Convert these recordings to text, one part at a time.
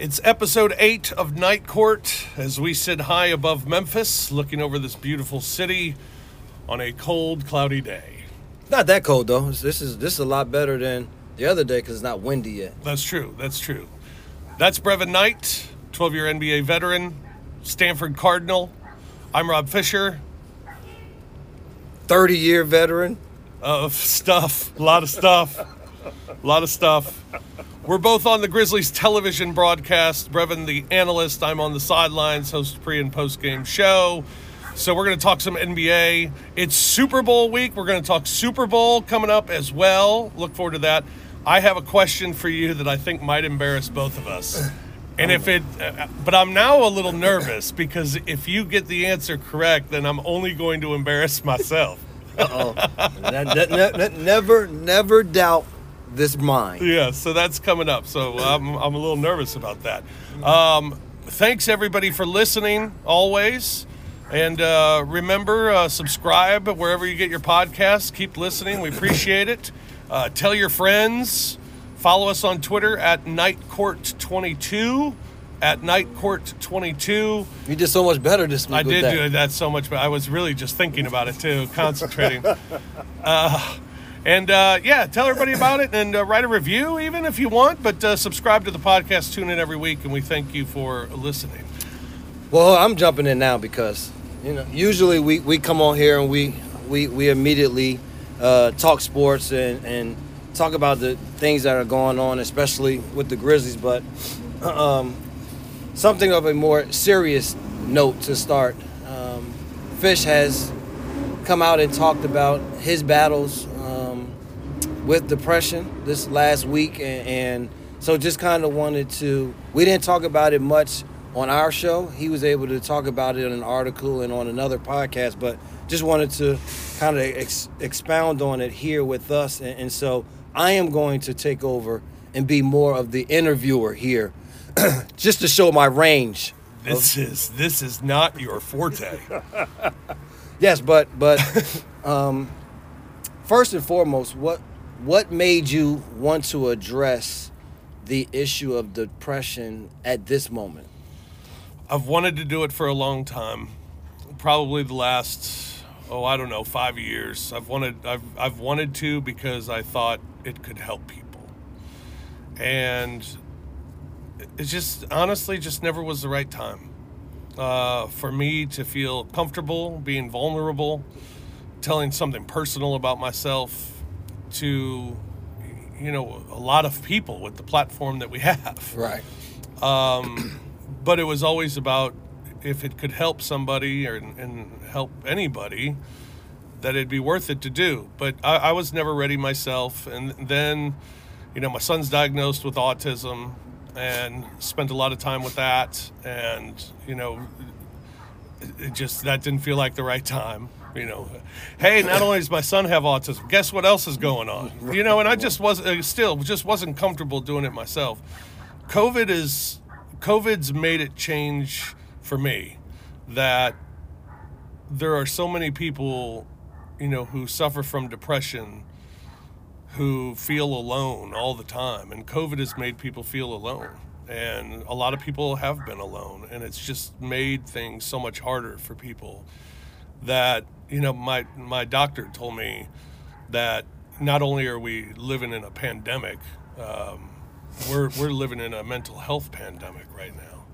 It's episode eight of Night Court as we sit high above Memphis, looking over this beautiful city on a cold, cloudy day. Not that cold though. This is this is a lot better than the other day because it's not windy yet. That's true. That's true. That's Brevin Knight, 12 year NBA veteran, Stanford Cardinal. I'm Rob Fisher. Thirty year veteran. Of stuff, a lot of stuff, a lot of stuff. We're both on the Grizzlies television broadcast. Brevin, the analyst, I'm on the sidelines, host pre and post game show. So we're going to talk some NBA. It's Super Bowl week. We're going to talk Super Bowl coming up as well. Look forward to that. I have a question for you that I think might embarrass both of us. And if it, but I'm now a little nervous because if you get the answer correct, then I'm only going to embarrass myself. Uh oh. never never doubt this mind. Yeah, so that's coming up. So I'm, I'm a little nervous about that. Um, thanks everybody for listening always. And uh, remember, uh, subscribe wherever you get your podcasts. Keep listening. We appreciate it. Uh, tell your friends. Follow us on Twitter at NightCourt22. At Night Court 22. You did so much better this week. I did that. do that so much, better. I was really just thinking about it too, concentrating. uh, and uh, yeah, tell everybody about it and uh, write a review even if you want, but uh, subscribe to the podcast. Tune in every week, and we thank you for listening. Well, I'm jumping in now because you know usually we, we come on here and we we, we immediately uh, talk sports and, and talk about the things that are going on, especially with the Grizzlies. But um, something of a more serious note to start. Um, Fish has come out and talked about his battles with depression this last week, and, and so just kind of wanted to. We didn't talk about it much on our show. He was able to talk about it in an article and on another podcast, but just wanted to kind of ex- expound on it here with us. And, and so I am going to take over and be more of the interviewer here, just to show my range. This is this is not your forte. Yes, but but um, first and foremost, what what made you want to address the issue of depression at this moment? I've wanted to do it for a long time, probably the last oh I don't know five years. I've wanted I've I've wanted to because I thought it could help people, and it just honestly just never was the right time uh, for me to feel comfortable being vulnerable, telling something personal about myself to you know a lot of people with the platform that we have. Right. Um, but it was always about if it could help somebody or and help anybody, that it'd be worth it to do. But I, I was never ready myself, and then, you know, my son's diagnosed with autism, and spent a lot of time with that, and you know, it- it just that didn't feel like the right time. You know, hey, not only does my son have autism, guess what else is going on? You know, and I just was uh, still just wasn't comfortable doing it myself. COVID is COVID's made it change for me that there are so many people, you know, who suffer from depression who feel alone all the time and COVID has made people feel alone. And a lot of people have been alone and it's just made things so much harder for people that you know my my doctor told me that not only are we living in a pandemic um, we're we're living in a mental health pandemic right now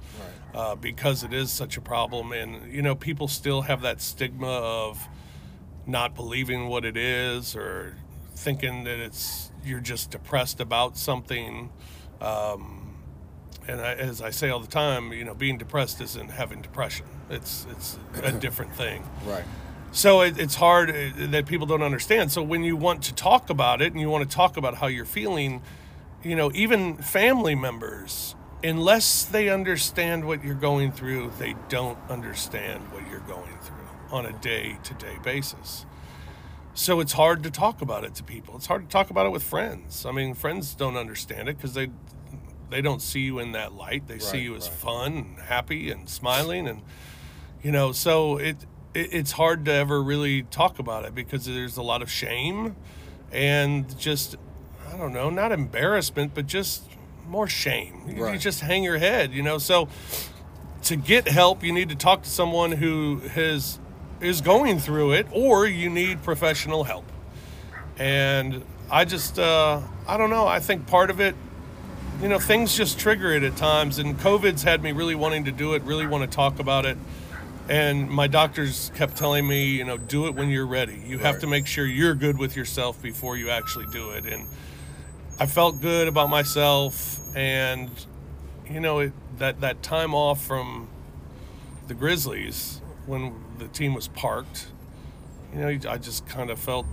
uh, because it is such a problem and you know people still have that stigma of not believing what it is or thinking that it's you're just depressed about something um, and I, as I say all the time, you know, being depressed isn't having depression. It's it's a different thing. Right. So it, it's hard uh, that people don't understand. So when you want to talk about it and you want to talk about how you're feeling, you know, even family members, unless they understand what you're going through, they don't understand what you're going through on a day-to-day basis. So it's hard to talk about it to people. It's hard to talk about it with friends. I mean, friends don't understand it because they they don't see you in that light. They see you as right. fun and happy and smiling and you know. So it it's hard to ever really talk about it because there's a lot of shame and just I don't know, not embarrassment, but just more shame. You- You just hang your head, you know. So to get help, you need to talk to someone who has is going through it, or you need professional help. And I just, uh, I don't know. I think part of it, you know, things just trigger it at times. And COVID's had me really wanting to do it, really want to talk about it. And my doctors kept telling me, you know, do it when you're ready. You have to make sure you're good with yourself before you actually do it. And I felt good about myself, and you know, it, that that time off from the Grizzlies when the team was parked, you know, I just kind of felt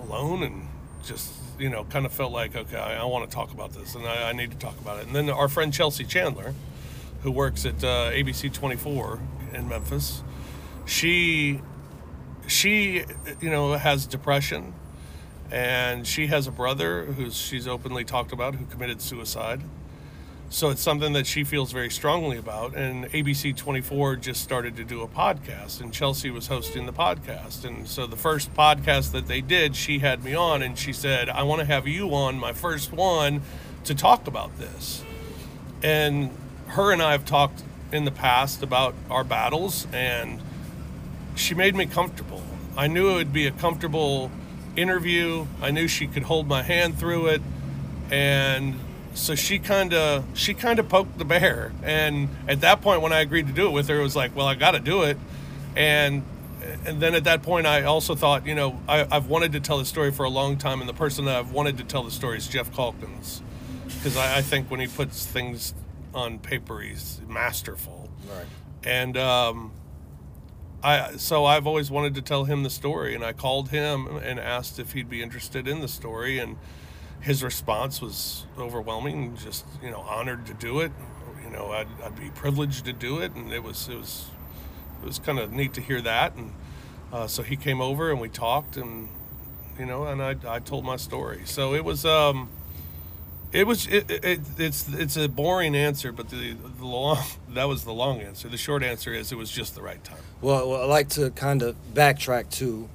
alone and just you know, kind of felt like okay, I, I want to talk about this, and I, I need to talk about it. And then our friend Chelsea Chandler, who works at uh, ABC 24 in Memphis, she she you know has depression and she has a brother who's she's openly talked about who committed suicide. So it's something that she feels very strongly about and abc 24 just started to do a podcast and chelsea was hosting the podcast. And so the first podcast that they did she had me on and she said i want to have you on my first one to talk about this. And her and i have talked in the past about our battles and she made me comfortable. I knew it would be a comfortable interview. I knew she could hold my hand through it, and so she kind of she kind of poked the bear. And at that point, when I agreed to do it with her, it was like, well, I got to do it. And and then at that point, I also thought, you know, I, I've wanted to tell the story for a long time, and the person that I've wanted to tell the story is Geoff Calkins, because I, I think when he puts things on paper, he's masterful Right. and um, I so I've always wanted to tell him the story, and I called him and asked if he'd be interested in the story, and his response was overwhelming. Just you know, honored to do it. You know, I'd, I'd be privileged to do it, and it was it was it was kind of neat to hear that. And uh, so he came over and we talked, and you know, and I I told my story. So it was um. It was it, it, it's it's a boring answer, but the, the long that was the long answer. The short answer is it was just the right time. Well, well, I'd like to kind of backtrack to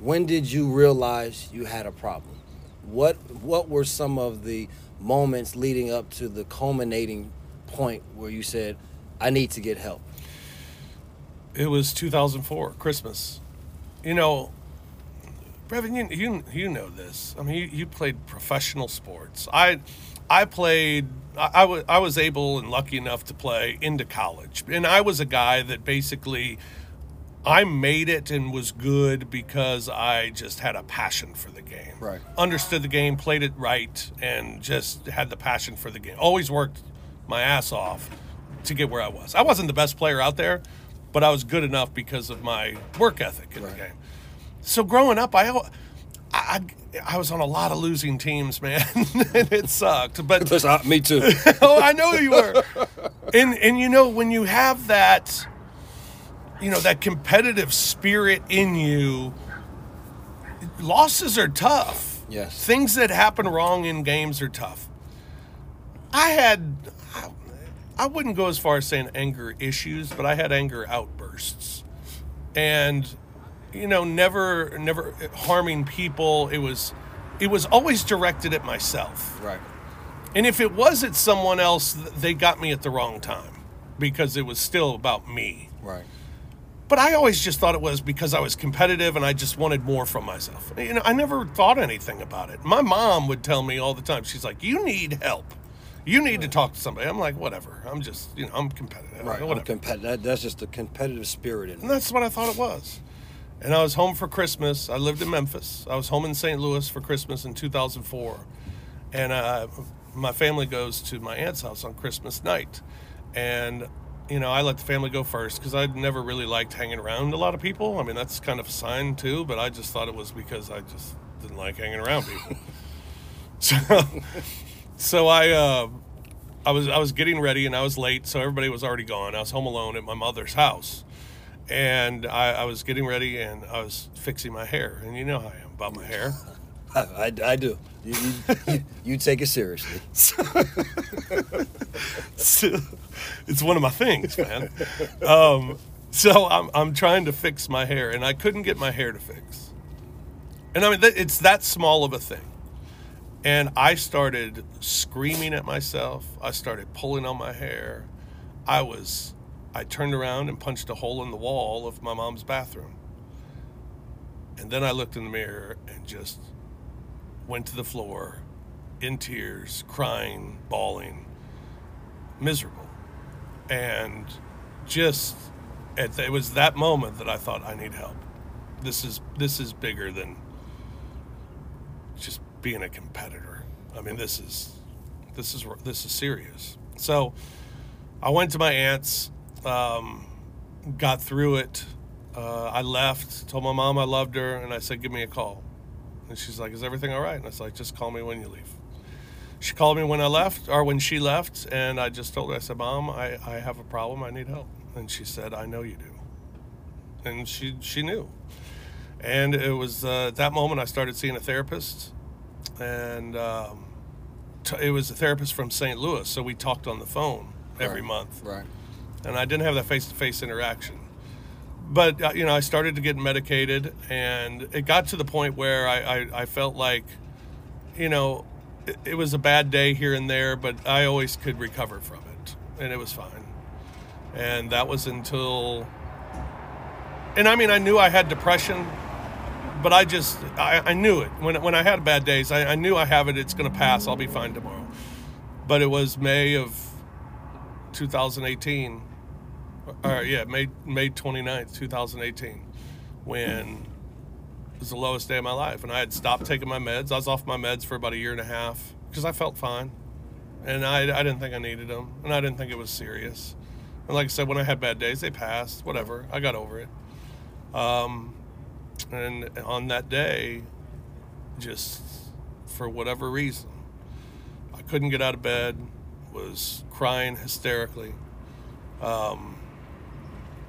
when did you realize you had a problem? What what were some of the moments leading up to the culminating point where you said, I need to get help? It was 2004 Christmas. You know, Brevin, you you you know this. I mean, you, you played professional sports. I I played. I, I was I was able and lucky enough to play into college, and I was a guy that basically. I made it and was good because I just had a passion for the game. Right. Understood the game, played it right, and just had the passion for the game. Always worked my ass off to get where I was. I wasn't the best player out there, but I was good enough because of my work ethic in Right. the game. So growing up, I, I I was on a lot of losing teams, man, and it sucked. But Me too. oh, I know you were. And and you know when you have that, you know that competitive spirit in you, losses are tough. Yes. Things that happen wrong in games are tough. I had, I, I wouldn't go as far as saying anger issues, but I had anger outbursts, and you know, never never harming people. It was, it was always directed at myself. right. And if it was at someone else, they got me at the wrong time because it was still about me. Right. But I always just thought it was because I was competitive and I just wanted more from myself. You know, I never thought anything about it. My mom would tell me all the time, she's like, You need help. You need to talk to somebody. I'm like, Whatever. I'm just, you know, I'm competitive. Right. I'm Whatever. compet- that, that's just the competitive spirit in And that's what I thought it was. And I was home for Christmas. I lived in Memphis. I was home in St. Louis for Christmas in 2004. And uh, my family goes to my aunt's house on Christmas night. And, you know, I let the family go first because I'd never really liked hanging around a lot of people. I mean, that's kind of a sign too, but I just thought it was because I just didn't like hanging around people. so, so I, uh, I was I was getting ready and I was late, so everybody was already gone. I was home alone at my mother's house, and I, I was getting ready and I was fixing my hair. And you know how I am about my hair. I, I, I do. You, you, you, take it seriously. So, it's one of my things, man. Um, so I'm I'm trying to fix my hair, and I couldn't get my hair to fix. And I mean, it's that small of a thing. And I started screaming at myself. I started pulling on my hair. I was, I turned around and punched a hole in the wall of my mom's bathroom. And then I looked in the mirror and just went to the floor in tears, crying, bawling, miserable. And just, it was that moment that I thought, I need help. This is, this is bigger than just being a competitor. I mean, this is this is this is serious. So I went to my aunt's, um, got through it. Uh, I left, told my mom I loved her, and I said, "Give me a call." And she's like, "Is everything all right?" And I was like, "Just call me when you leave." She called me when I left, or when she left, and I just told her, I said, "Mom, I, I have a problem. I need help." And she said, "I know you do." And she she knew. And it was uh, at that moment I started seeing a therapist and um, t- it was a therapist from St. Louis, so we talked on the phone every Right. month. Right. And I didn't have that face-to-face interaction. But uh, you know, I started to get medicated, and it got to the point where I, I, I felt like, you know, it, it was a bad day here and there, but I always could recover from it, and it was fine. And that was until, and I mean, I knew I had depression, but I just I, I knew it when when I had bad days. I, I knew I have it. It's going to pass. I'll be fine tomorrow. But it was May of 2018, or yeah, May May 29th, 2018, when it was the lowest day of my life, and I had stopped taking my meds. I was off my meds for about a year and a half because I felt fine, and I I didn't think I needed them, and I didn't think it was serious. And like I said, when I had bad days, they passed. Whatever, I got over it. Um, and on that day, just for whatever reason, I couldn't get out of bed, was crying hysterically, um,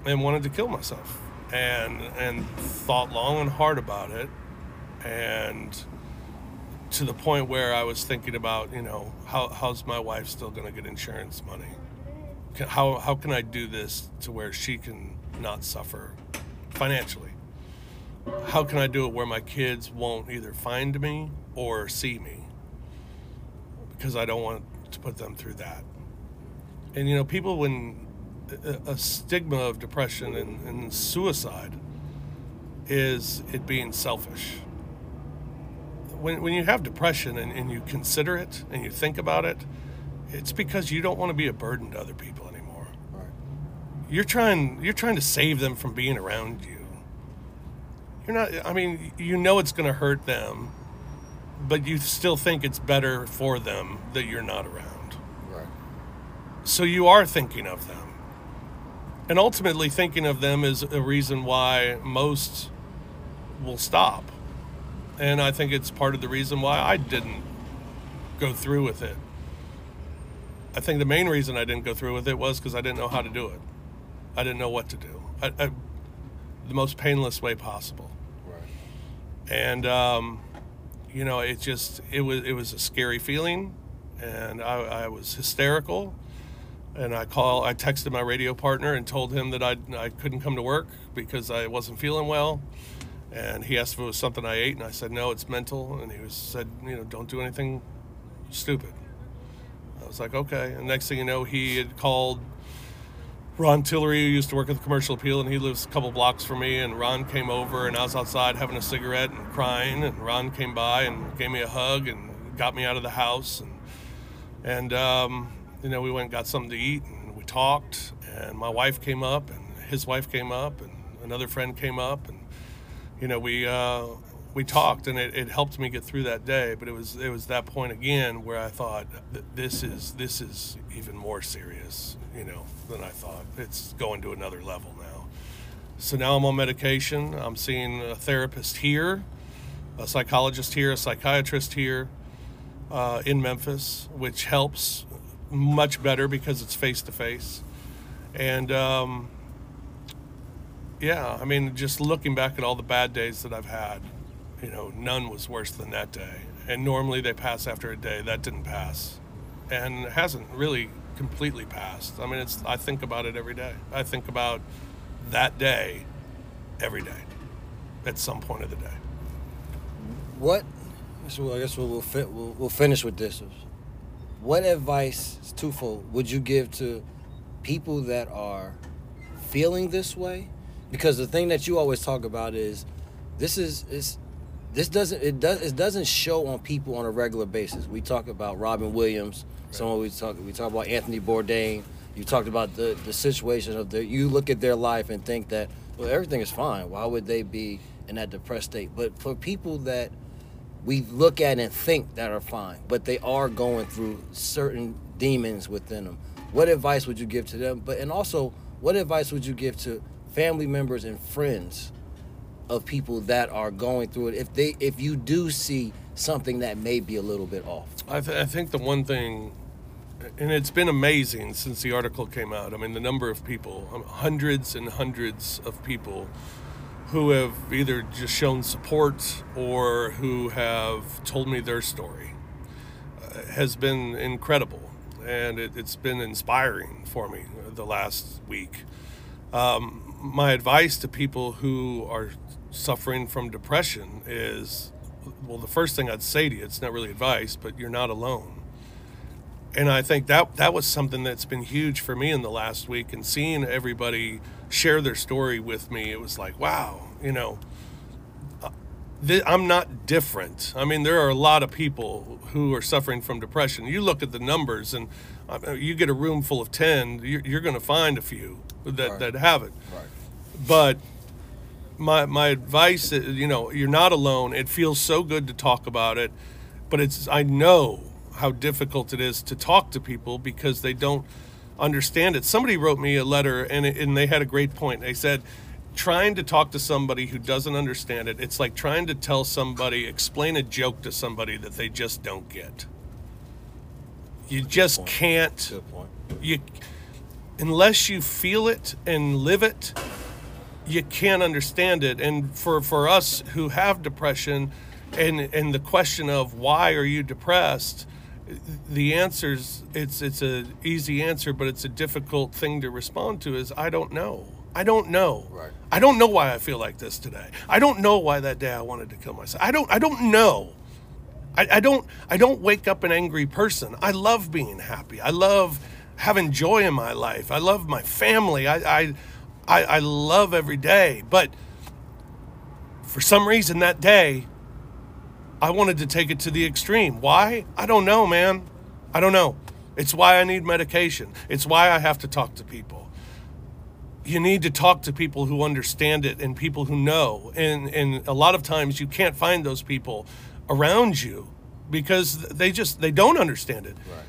and wanted to kill myself, and and thought long and hard about it, and to the point where I was thinking about, you know, how how's my wife still going to get insurance money? How how can I do this to where she can not suffer financially? how can I do it where my kids won't either find me or see me? Because I don't want to put them through that. And you know, people, when a, a stigma of depression and, and suicide is it being selfish. When, when you have depression and, and you consider it and you think about it, it's because you don't want to be a burden to other people anymore. Right. You're trying you're trying to save them from being around you. You're not I mean, you know it's going to hurt them, but you still think it's better for them that you're not around. Right. So you are thinking of them. And ultimately thinking of them is a reason why most will stop. And I think it's part of the reason why I didn't go through with it. I think the main reason I didn't go through with it was because I didn't know how to do it. I didn't know what to do. I, I, the most painless way possible. Right. And um, you know, it just it was it was a scary feeling, and I, I was hysterical. And I call I texted my radio partner and told him that I I couldn't come to work because I wasn't feeling well. And he asked if it was something I ate, and I said no, it's mental. And he was said, you know, don't do anything stupid. I was like, okay. And next thing you know, he had called Ron Tillery, who used to work at the Commercial Appeal, and he lives a couple blocks from me. And Ron came over, and I was outside having a cigarette and crying. And Ron came by and gave me a hug and got me out of the house. And and um, you know, we went and got something to eat, and we talked. And my wife came up, and his wife came up, and another friend came up, and you know, we uh, we talked, and it, it helped me get through that day. But it was it was that point again where I thought this is this is even more serious, you know, than I thought. It's going to another level now. So now I'm on medication. I'm seeing a therapist here, a psychologist here, a psychiatrist here uh, in Memphis, which helps much better because it's face to face. And um, yeah, I mean, just looking back at all the bad days that I've had, you know, none was worse than that day. And normally they pass after a day. That didn't pass, and hasn't really completely passed. I mean, it's. I think about it every day. I think about that day every day, at some point of the day. What So I guess we'll we'll, fi- we'll we'll finish with this. What advice, it's twofold, would you give to people that are feeling this way? Because the thing that you always talk about is this is is this doesn't it does it doesn't show on people on a regular basis. We talk about Robin Williams. Someone we talk we talk about Anthony Bourdain. You talked about the the situation of the you look at their life and think that well everything is fine. Why would they be in that depressed state? But for people that we look at and think that are fine, but they are going through certain demons within them. What advice would you give to them? But and also, what advice would you give to family members and friends of people that are going through it? If they, if you do see something that may be a little bit off. I, th- I think the one thing, and it's been amazing since the article came out. I mean, the number of people, um, hundreds and hundreds of people who have either just shown support or who have told me their story uh, has been incredible. And it, it's been inspiring for me the last week. Um, my advice to people who are suffering from depression is well, the first thing I'd say to you, it's not really advice, but you're not alone. And I think that that was something that's been huge for me in the last week and seeing everybody share their story with me, it was like, wow, you know, uh, I'm not different. I mean, there are a lot of people who are suffering from depression. You look at the numbers, and uh, you get a room full of 10, you're, you're going to find a few that, Right. that have it. Right. But my my advice, is, you know, you're not alone. It feels so good to talk about it, but it's I know how difficult it is to talk to people because they don't understand it. Somebody wrote me a letter and it, and they had a great point. They said trying to talk to somebody who doesn't understand it, it's like trying to tell somebody, explain a joke to somebody that they just don't get. You just can't Good point. you unless you feel it and live it you can't understand it. And for for us who have depression and and the question of why are you depressed the answers it's it's a easy answer but it's a difficult thing to respond to is i don't know. I don't know. Right. i don't know why i feel like this today. I don't know why that day i wanted to kill myself. I don't i don't know I, I don't I don't wake up an angry person. I love being happy. I love having joy in my life. I love my family. I I I, I love every day. But for some reason that day I wanted to take it to the extreme. Why? I don't know, man. I don't know. It's why I need medication. It's why I have to talk to people you need to talk to people who understand it and people who know and and a lot of times you can't find those people around you because they just they don't understand it. Right.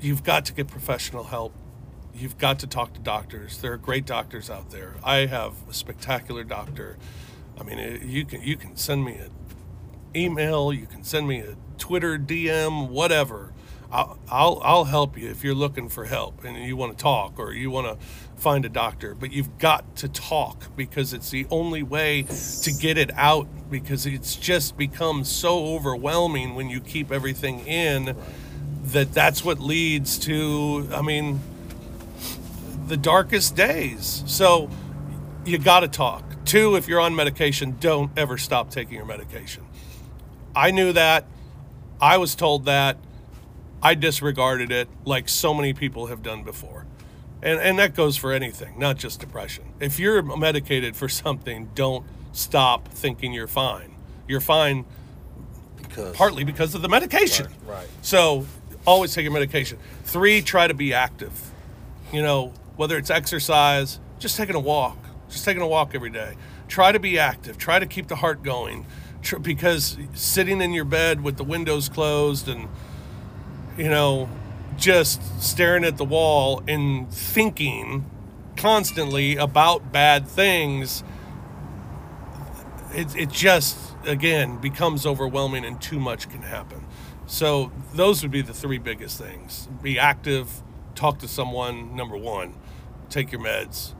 you've got to get professional help. You've got to talk to doctors. There are great doctors out there. I have a spectacular doctor. I mean it- you can you can send me an email you can send me a twitter dm whatever. I'll, I'll, I'll help you if you're looking for help and you want to talk or you want to find a doctor but you've got to talk because it's the only way to get it out because it's just become so overwhelming when you keep everything in that that's what leads to i mean the darkest days. So you got to talk. Two if you're on medication don't ever stop taking your medication. I knew that. I was told that. I disregarded it like so many people have done before and and that goes for anything not just depression. If you're medicated for something don't stop thinking you're fine. You're fine Because partly because of the medication. Right, right. so always take your medication. Three try to be active. You know whether it's exercise just taking a walk. Just taking a walk every day. Try to be active. Try to keep the heart going. Because sitting in your bed with the windows closed and you know just staring at the wall and thinking constantly about bad things it, it just again becomes overwhelming and too much can happen. So those would be the three biggest things. Be active talk to someone number one. Take your meds.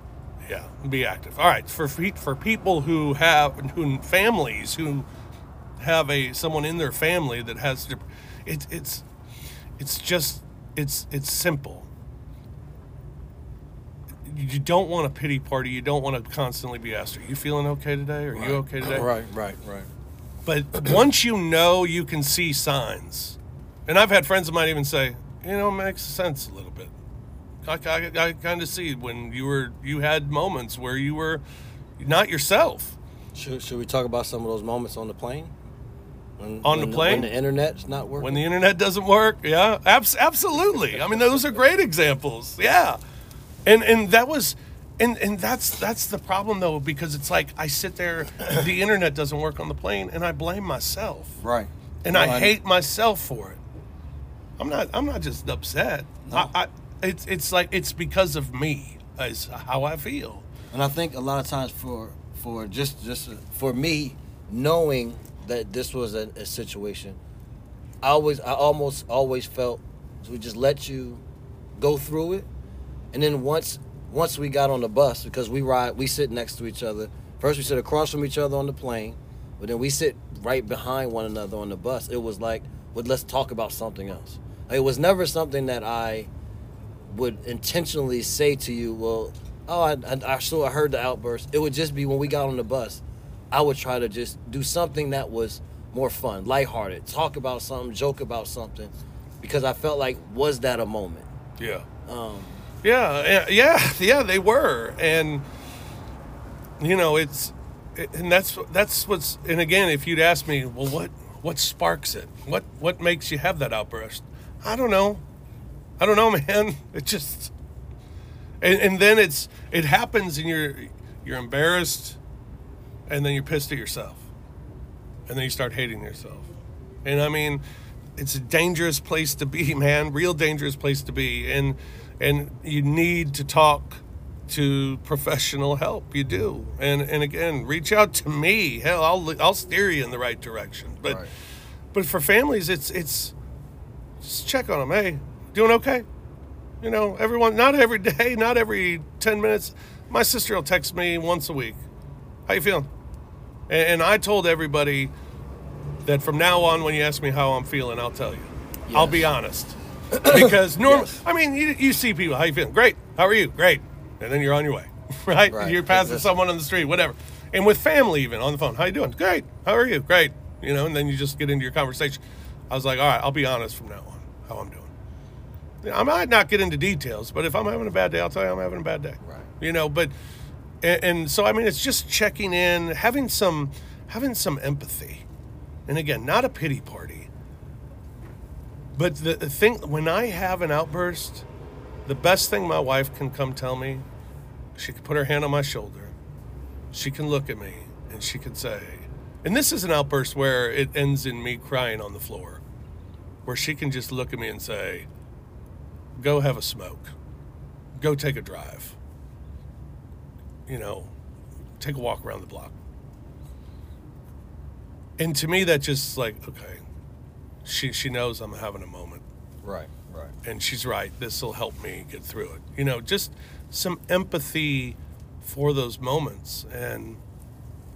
Yeah be active. All right for for people who have who families who have a someone in their family that has it, it's it's just it's it's simple you don't want a pity party you don't want to constantly be asked are you feeling okay today are you okay today Right, right, right. But once you know, you can see signs. And I've had friends of mine even say, you know, it makes sense a little bit. I, I, I kind of see when you were you had moments where you were not yourself. Should, should we talk about some of those moments on the plane? When, On the when plane? when the internet's not working. When the internet doesn't work, yeah, abs- absolutely. I mean, those are great examples. Yeah, and and that was, and and that's that's the problem though because it's like I sit there, the internet doesn't work on the plane, and I blame myself, right, and No, I hate myself for it. I'm not. I'm not just upset. No. I, I, it's it's like it's because of me is how I feel. And I think a lot of times for for just just for me knowing that this was a, a situation, I always I almost always felt we just let you go through it, and then once once we got on the bus because we ride we sit next to each other. First we sit across from each other on the plane, but then we sit right behind one another on the bus. It was like, well, let's talk about something else. It was never something that I would intentionally say to you, well, oh, I, I, I I heard the outburst. It would just be when we got on the bus, I would try to just do something that was more fun, lighthearted, talk about something, joke about something, because I felt like, was that a moment? Yeah. Um, Yeah, yeah, yeah, they were, and you know, it's, and that's that's what's, and again, if you'd ask me, well, what what sparks it? What what makes you have that outburst? I don't know, I don't know, man. It just, and, and then it's it happens, and you're you're embarrassed, and then you're pissed at yourself, and then you start hating yourself, and I mean, it's a dangerous place to be, man. Real dangerous place to be, and and you need to talk to professional help. You do, and and again, reach out to me. Hell, I'll I'll steer you in the right direction. But Right. but for families, it's it's just check on them. Hey, doing okay? You know, everyone. Not every day, not every ten minutes. My sister will text me once a week. How you feeling? And, and I told everybody that from now on, when you ask me how I'm feeling, I'll tell you. I'll be honest. Because normal, Yes. I mean, you, you see people, how you feeling? Great. How are you? Great. And then you're on your way, right? Right. You're passing someone on the street, whatever. And with family, even on the phone, how you doing? Great. How are you? Great. You know, and then you just get into your conversation. I was like, all right, I'll be honest from now on how I'm doing. I might not get into details, but if I'm having a bad day, I'll tell you I'm having a bad day. Right. You know, but and, and so I mean, it's just checking in, having some having some empathy, and again, not a pity party. But the, the thing when I have an outburst, the best thing my wife can come tell me, she can put her hand on my shoulder, she can look at me, and she can say, and this is an outburst where it ends in me crying on the floor, where she can just look at me and say, go have a smoke, go take a drive, you know, take a walk around the block. And to me, that just like, okay, she, she knows I'm having a moment right, right. and she's right. This will help me get through it. You know, just some empathy for those moments and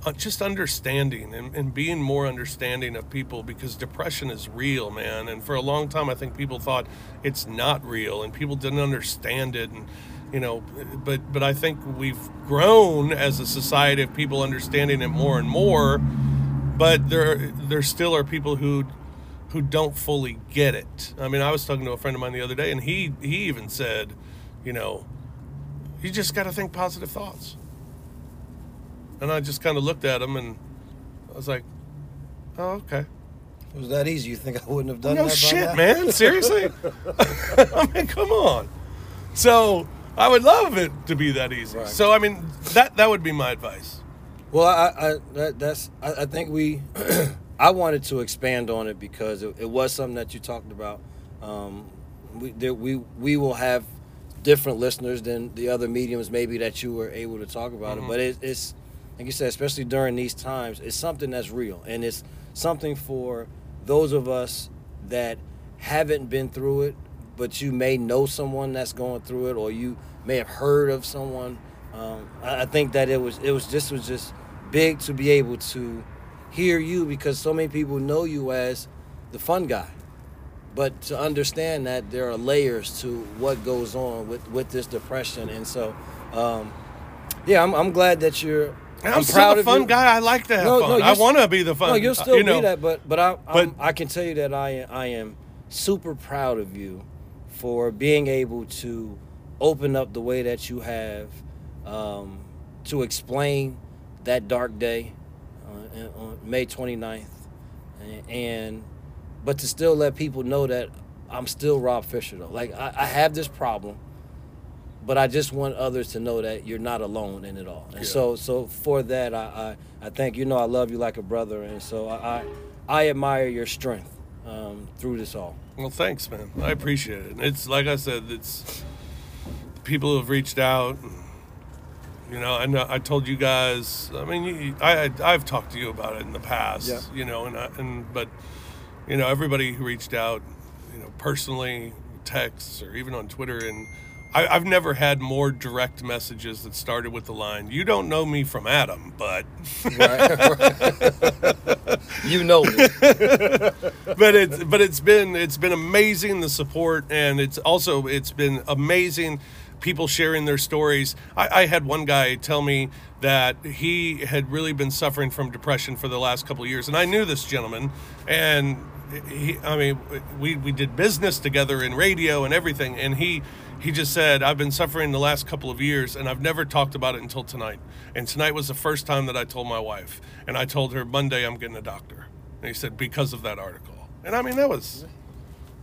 uh, just understanding and, and being more understanding of people because depression is real, man. And for a long time, I think people thought it's not real and people didn't understand it. And, you know, but, but I think we've grown as a society of people understanding it more and more. But there, there still are people who who don't fully get it. I mean, I was talking to a friend of mine the other day, and he he even said, you know, you just got to think positive thoughts. And I just kind of looked at him, and I was like, oh, okay. It was that easy. You think I wouldn't have done no that? shit, man. Seriously. I mean, come on. So I would love it to be that easy. Right. So I mean, that that would be my advice. Well, I, I that, that's I, I think we I wanted to expand on it because it, it was something that you talked about. Um, we there, we we will have different listeners than the other mediums maybe that you were able to talk about Mhm. it, but it, it's like you said, especially during these times, it's something that's real and it's something for those of us that haven't been through it, but you may know someone that's going through it, or you may have heard of someone. Um, I, I think that it was it was just was just big to be able to hear you because so many people know you as the fun guy, but to understand that there are layers to what goes on with with this depression, and so um, yeah, I'm, I'm glad that you're And I'm, I'm still proud a of fun you. guy. I like to have No, fun. no, I want to be the fun. No, you'll still you know, be that, but but I But- I can tell you that I I am super proud of you for being able to open up the way that you have um, to explain that dark day uh, on May 29th, and, and but to still let people know that I'm still Rob Fisher though. Like I, I have this problem. But I just want others to know that you're not alone in it all. And Yeah. so, so for that, I, I, I thank you. Know I love you like a brother, and so I, I, I admire your strength um, through this all. Well, thanks, man. I appreciate it. It's like I said, it's people who have reached out. You know, I uh, I told you guys. I mean, you, I I've talked to you about it in the past. Yeah. You know, and I, and but you know everybody who reached out, you know, personally, texts or even on Twitter, and I, I've never had more direct messages that started with the line, "You don't know me from Adam, but." you know me. but it's but it's been it's been amazing the support and it's also it's been amazing people sharing their stories. I, I had one guy tell me that he had really been suffering from depression for the last couple of years and i knew this gentleman and he i mean we we did business together in radio and everything and he he just said i've been suffering the last couple of years and i've never talked about it until tonight. And tonight was the first time that i told my wife and i told her monday i'm getting a doctor. And he said because of that article. And i mean that was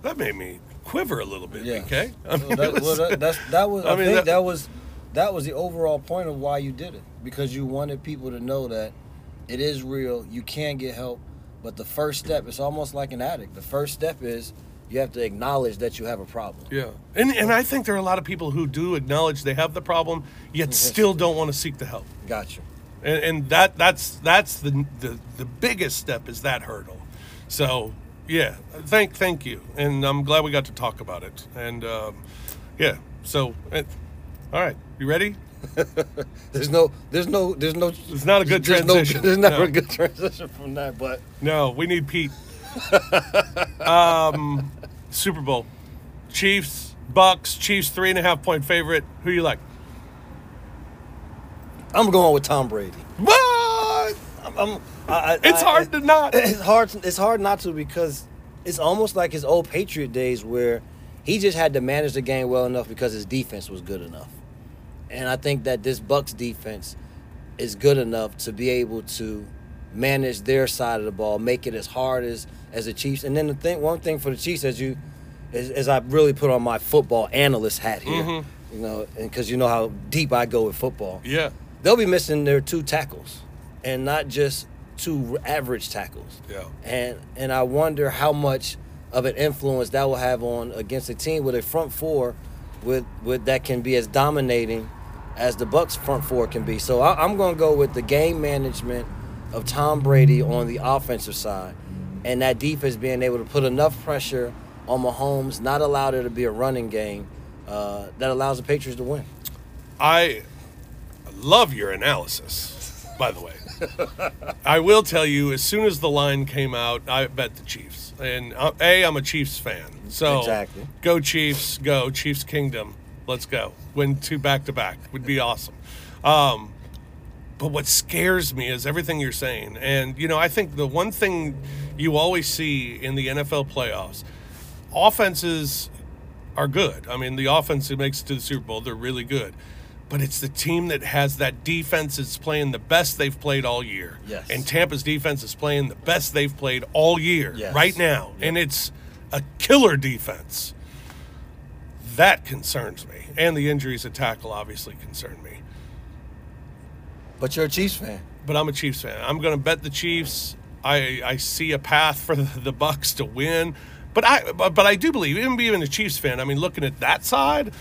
that made me quiver a little bit Yeah. okay I mean, that, was- well, that, that's, that was. I, I mean, think that- that, was that was the overall point of why you did it because you wanted people to know that it is real. You can get help, but the first step is almost like an addict. The first step is you have to acknowledge that you have a problem. yeah and and i think there are a lot of people who do acknowledge they have the problem yet still don't want to seek the help Gotcha. and, and that that's that's the, the the biggest step is that hurdle so yeah thank thank you and i'm glad we got to talk about it and um, yeah so it, all right you ready There's no, there's no, there's no. It's not a good there's transition. No, there's never No. a good transition from that, but no we need pete um super bowl chiefs bucks chiefs three and a half point favorite who you like I'm going with Tom Brady. what I'm, I'm, I, I, it's I- hard to not It's hard. It's hard not to because it's almost like his old Patriot days where he just had to manage the game well enough because his defense was good enough. And I think that this Bucks defense is good enough to be able to manage their side of the ball, make it as hard as as the Chiefs. And then the thing, one thing for the Chiefs, as you, as, as I really put on my football analyst hat here, Mhm. you know, because you know how deep I go with football yeah they'll be missing their two tackles and not just two average tackles. yeah And and I wonder how much of an influence that will have on against a team with a front four with with that can be as dominating as the Bucks front four can be. So I, I'm going to go with the game management of Tom Brady on the offensive side, and that defense being able to put enough pressure on Mahomes, not allow there to be a running game uh, that allows the Patriots to win. I love your analysis, by the way. I will tell you, as soon as the line came out, I bet the Chiefs. And uh, A, I'm a Chiefs fan. So Exactly. go Chiefs, go Chiefs Kingdom. Let's go. Win two back to back would be awesome. Um, but what scares me is everything you're saying. And, you know, I think the one thing you always see in the NFL playoffs, offenses are good. I mean, the offense that makes it to the Super Bowl, they're really good. But it's the team that has that defense is playing the best they've played all year. Yes. And Tampa's defense is playing the best they've played all year Yes. right now. And it's a killer defense. That concerns me. And the injuries at tackle obviously concern me. But you're a Chiefs fan. But I'm a Chiefs fan. I'm going to bet the Chiefs. I I see a path for the, the Bucks to win. But I but, but I do believe even being a Chiefs fan, I mean looking at that side,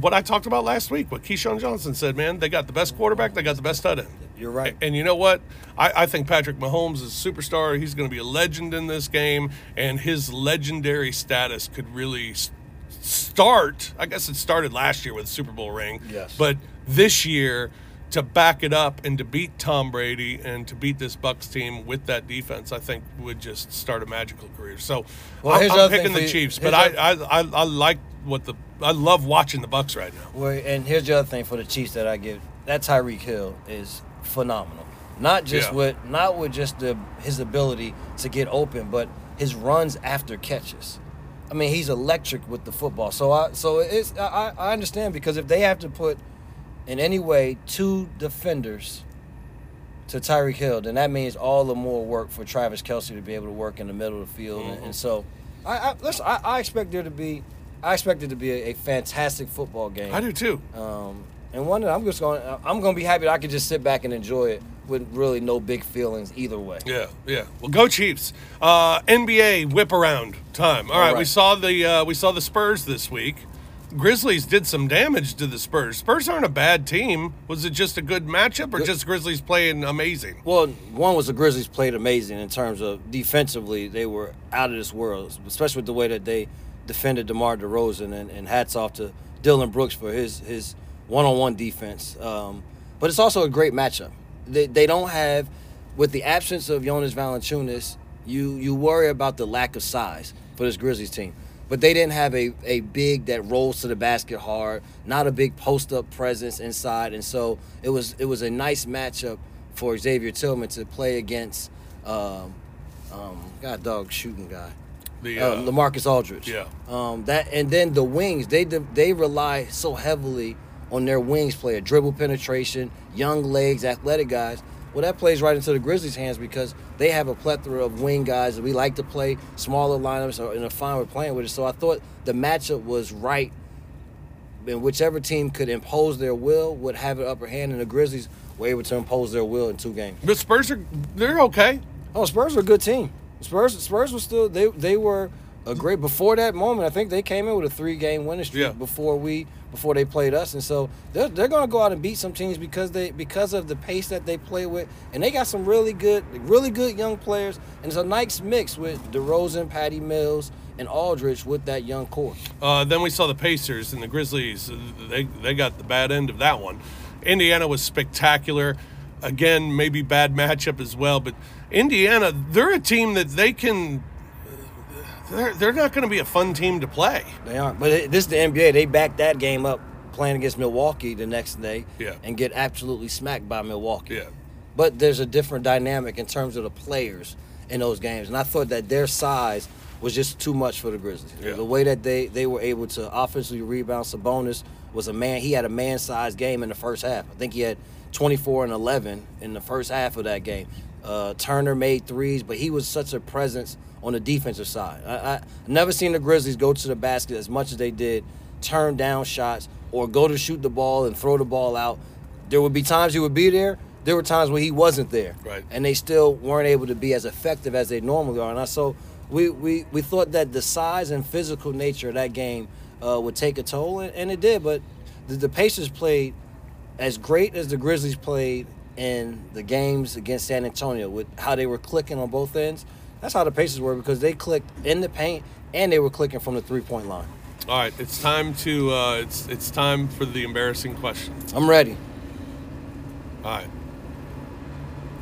what I talked about last week, what Keyshawn Johnson said, man, they got the best quarterback, they got the best tight end. You're right. And you know what? I, I think Patrick Mahomes is a superstar. He's going to be a legend in this game, and his legendary status could really start. I guess it started last year with the Super Bowl ring. Yes. But this year, to back it up and to beat Tom Brady and to beat this Bucks team with that defense, I think would just start a magical career. So Well, I'm, I'm picking the Chiefs, but I, I, I I like what the I love watching the Bucks right now. Well, and here's the other thing for the Chiefs that I give. That Tyreek Hill is phenomenal. Not just Yeah. with not with just the his ability to get open, but his runs after catches. I mean, he's electric with the football. So I so it's I, I understand because if they have to put in any way two defenders to Tyreek Hill, then that means all the more work for Travis Kelce to be able to work in the middle of the field. And, and so, I, I listen. I, I expect there to be, I expect it to be a, a fantastic football game. I do too. Um, and one that I'm just going, I'm going to be happy that I can just sit back and enjoy it with really no big feelings either way. Yeah, yeah. Well, go Chiefs. Uh, NBA whip around time. All right, All we saw the uh, we saw the Spurs this week. Grizzlies did some damage to the Spurs. Spurs aren't a bad team. Was it just a good matchup, or just Grizzlies playing amazing? Well, one was the Grizzlies played amazing in terms of defensively. They were out of this world, especially with the way that they defended DeMar DeRozan. And, and hats off to Dillon Brooks for his his one-on-one defense. Um, but it's also a great matchup. They, they don't have, with the absence of Jonas Valanciunas, you you worry about the lack of size for this Grizzlies team. But they didn't have a, a big that rolls to the basket hard, not a big post up presence inside, and so it was it was a nice matchup for Xavier Tillman to play against um, um, God dog shooting guy. The Uh, uh, LaMarcus Aldridge. yeah. Um, that and then the wings. They they rely so heavily on their wings player, dribble penetration, young legs, athletic guys. Well, that plays right into the Grizzlies' hands because they have a plethora of wing guys that we like to play smaller lineups or in a fine with playing with it. So I thought the matchup was right. And whichever team could impose their will would have an upper hand, and the Grizzlies were able to impose their will in two games. the Spurs are they're okay. Oh, Spurs are a good team. Spurs Spurs were still they they were a great before that moment. I think they came in with a three game winning streak Yeah. before we before they played us, and so they're they're going to go out and beat some teams because they because of the pace that they play with, and they got some really good really good young players, and it's a nice mix with DeRozan, Patty Mills, and Aldridge with that young core. Uh, then we saw the Pacers and the Grizzlies. They they got the bad end of that one. Indiana was spectacular. Again, maybe bad matchup as well, but Indiana, they're a team that they can. They're, they're not going to be a fun team to play. They aren't. But this is the NBA. They backed that game up playing against Milwaukee the next day Yeah. and get absolutely smacked by Milwaukee. Yeah. But there's a different dynamic in terms of the players in those games. And I thought that their size was just too much for the Grizzlies. Yeah. The way that they, they were able to offensively rebound Sabonis was a man he had a man sized game in the first half. I think he had 24 and 11 in the first half of that game. Uh, Turner made threes, but he was such a presence on the defensive side. I, I never seen the Grizzlies go to the basket as much as they did, turn down shots or go to shoot the ball and throw the ball out. There would be times he would be there. There were times when he wasn't there, Right. and they still weren't able to be as effective as they normally are. And I, so we, we we thought that the size and physical nature of that game uh, would take a toll, and, and it did. But the, the Pacers played as great as the Grizzlies played in the games against San Antonio with how they were clicking on both ends. That's how the Pacers were because they clicked in the paint and they were clicking from the three point line. All right, it's time to uh, it's it's time for the embarrassing question. I'm ready. All right,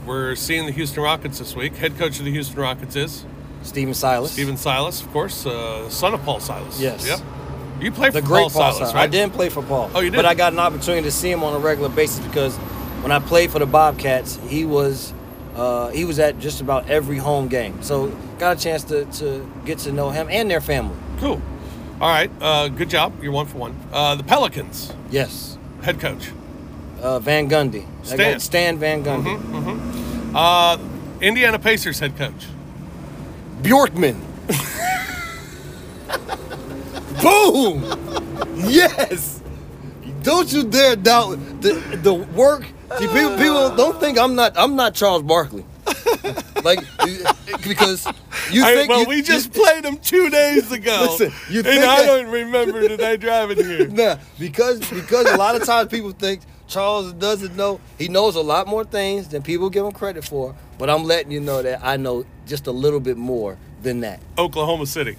we're seeing the Houston Rockets this week. Head coach of the Houston Rockets is Stephen Silas. Stephen Silas, of course, uh, son of Paul Silas. Yes. Yep. You play for the great Paul, Silas, right? I didn't play for Paul. Oh, you did? But I got an opportunity to see him on a regular basis because when I played for the Bobcats, he was uh, he was at just about every home game. So got a chance to, to get to know him and their family. Cool. All right. Uh, good job. You're one for one. Uh, the Pelicans Yes. head coach. Uh, Van Gundy. Stan. got Stan Van Gundy. Uh, Indiana Pacers head coach. Bjorkgren. Boom! Yes! Don't you dare doubt the the work. See, people, uh. people don't think I'm not I'm not Charles Barkley. like because you I- think well, you- we you- just played them two days ago, Listen, you and think I that- don't remember today driving here. Nah, because because a lot of times people think Charles doesn't know. He knows a lot more things than people give him credit for. But I'm letting you know that I know just a little bit more than that. Oklahoma City.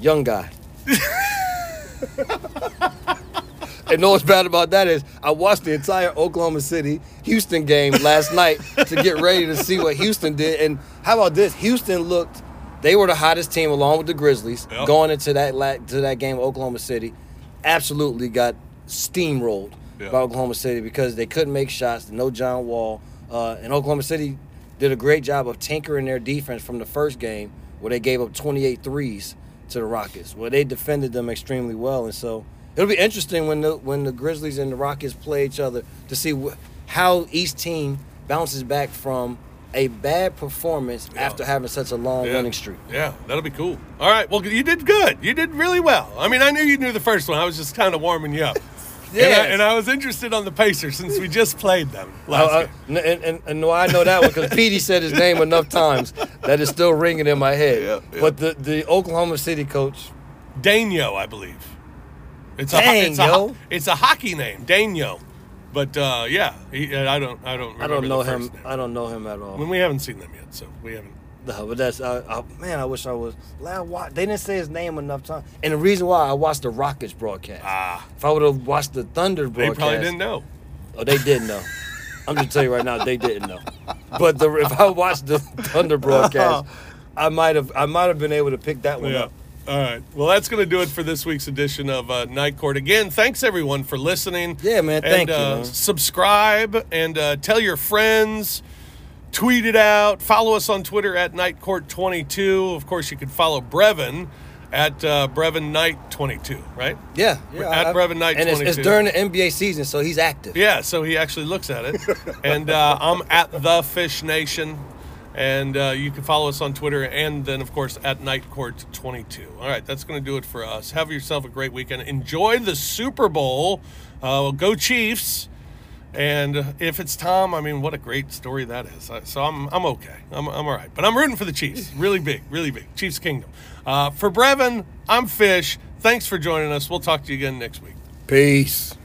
Young guy. and know what's bad about that is I watched the entire Oklahoma City Houston game last night to get ready to see what Houston did. And how about this? Houston looked they were the hottest team along with the Grizzlies Yep. going into that la- to that game Oklahoma City. Absolutely got steamrolled Yeah. about Oklahoma City because they couldn't make shots. No John Wall, uh, and Oklahoma City did a great job of tinkering their defense from the first game where they gave up 28 threes to the Rockets. Where they defended them extremely well, and so it'll be interesting when the when the Grizzlies and the Rockets play each other to see wh- how each team bounces back from a bad performance Yeah. after having such a long Yeah. winning streak. Yeah, that'll be cool. All right. Well, you did good. You did really well. I mean, I knew you knew the first one. I was just kind of warming you up. And, I, and I was interested on the Pacers since we just played them last uh, uh, I, game. and, and, and no, I know that one because Petey said his name enough times that it's still ringing in my head. Yeah, yeah. But the, the Oklahoma City coach, Daigneault, I believe. It's a Dang, it's a, yo. it's a hockey name, Daigneault. But uh, yeah, he, I don't I don't I don't know him. name. I don't know him at all. When we haven't seen them yet, so we haven't. No, but that's I, I, man. I wish I was. I wa- They didn't say his name enough times, and the reason why I watched the Rockets broadcast. Ah, If I would have watched the Thunder broadcast, they probably didn't know. Oh, they didn't know. I'm just telling you right now, they didn't know. But the, if I watched the Thunder broadcast, I might have. I might have been able to pick that one Yeah. up. All right. Well, that's going to do it for this week's edition of uh, Night Court. Again, thanks everyone for listening. Yeah, man, thank and, you, Uh, man. Subscribe and uh, tell your friends. Tweet it out. Follow us on Twitter at Night Court 22. Of course, you can follow Brevin at uh, Brevin Knight 22. Right? Yeah, yeah. At I- Brevin Knight and it's, it's during the NBA season, so he's active. Yeah. So he actually looks at it. and uh, I'm at the Fish Nation. And uh, you can follow us on Twitter and then, of course, at Night Court 22. All right, that's going to do it for us. Have yourself a great weekend. Enjoy the Super Bowl. Uh, go Chiefs. And if it's Tom, I mean, what a great story that is. So I'm, I'm okay. I'm, I'm all right. But I'm rooting for the Chiefs. Really big, really big. Chiefs Kingdom. Uh, for Brevin, I'm Fish. Thanks for joining us. We'll talk to you again next week. Peace.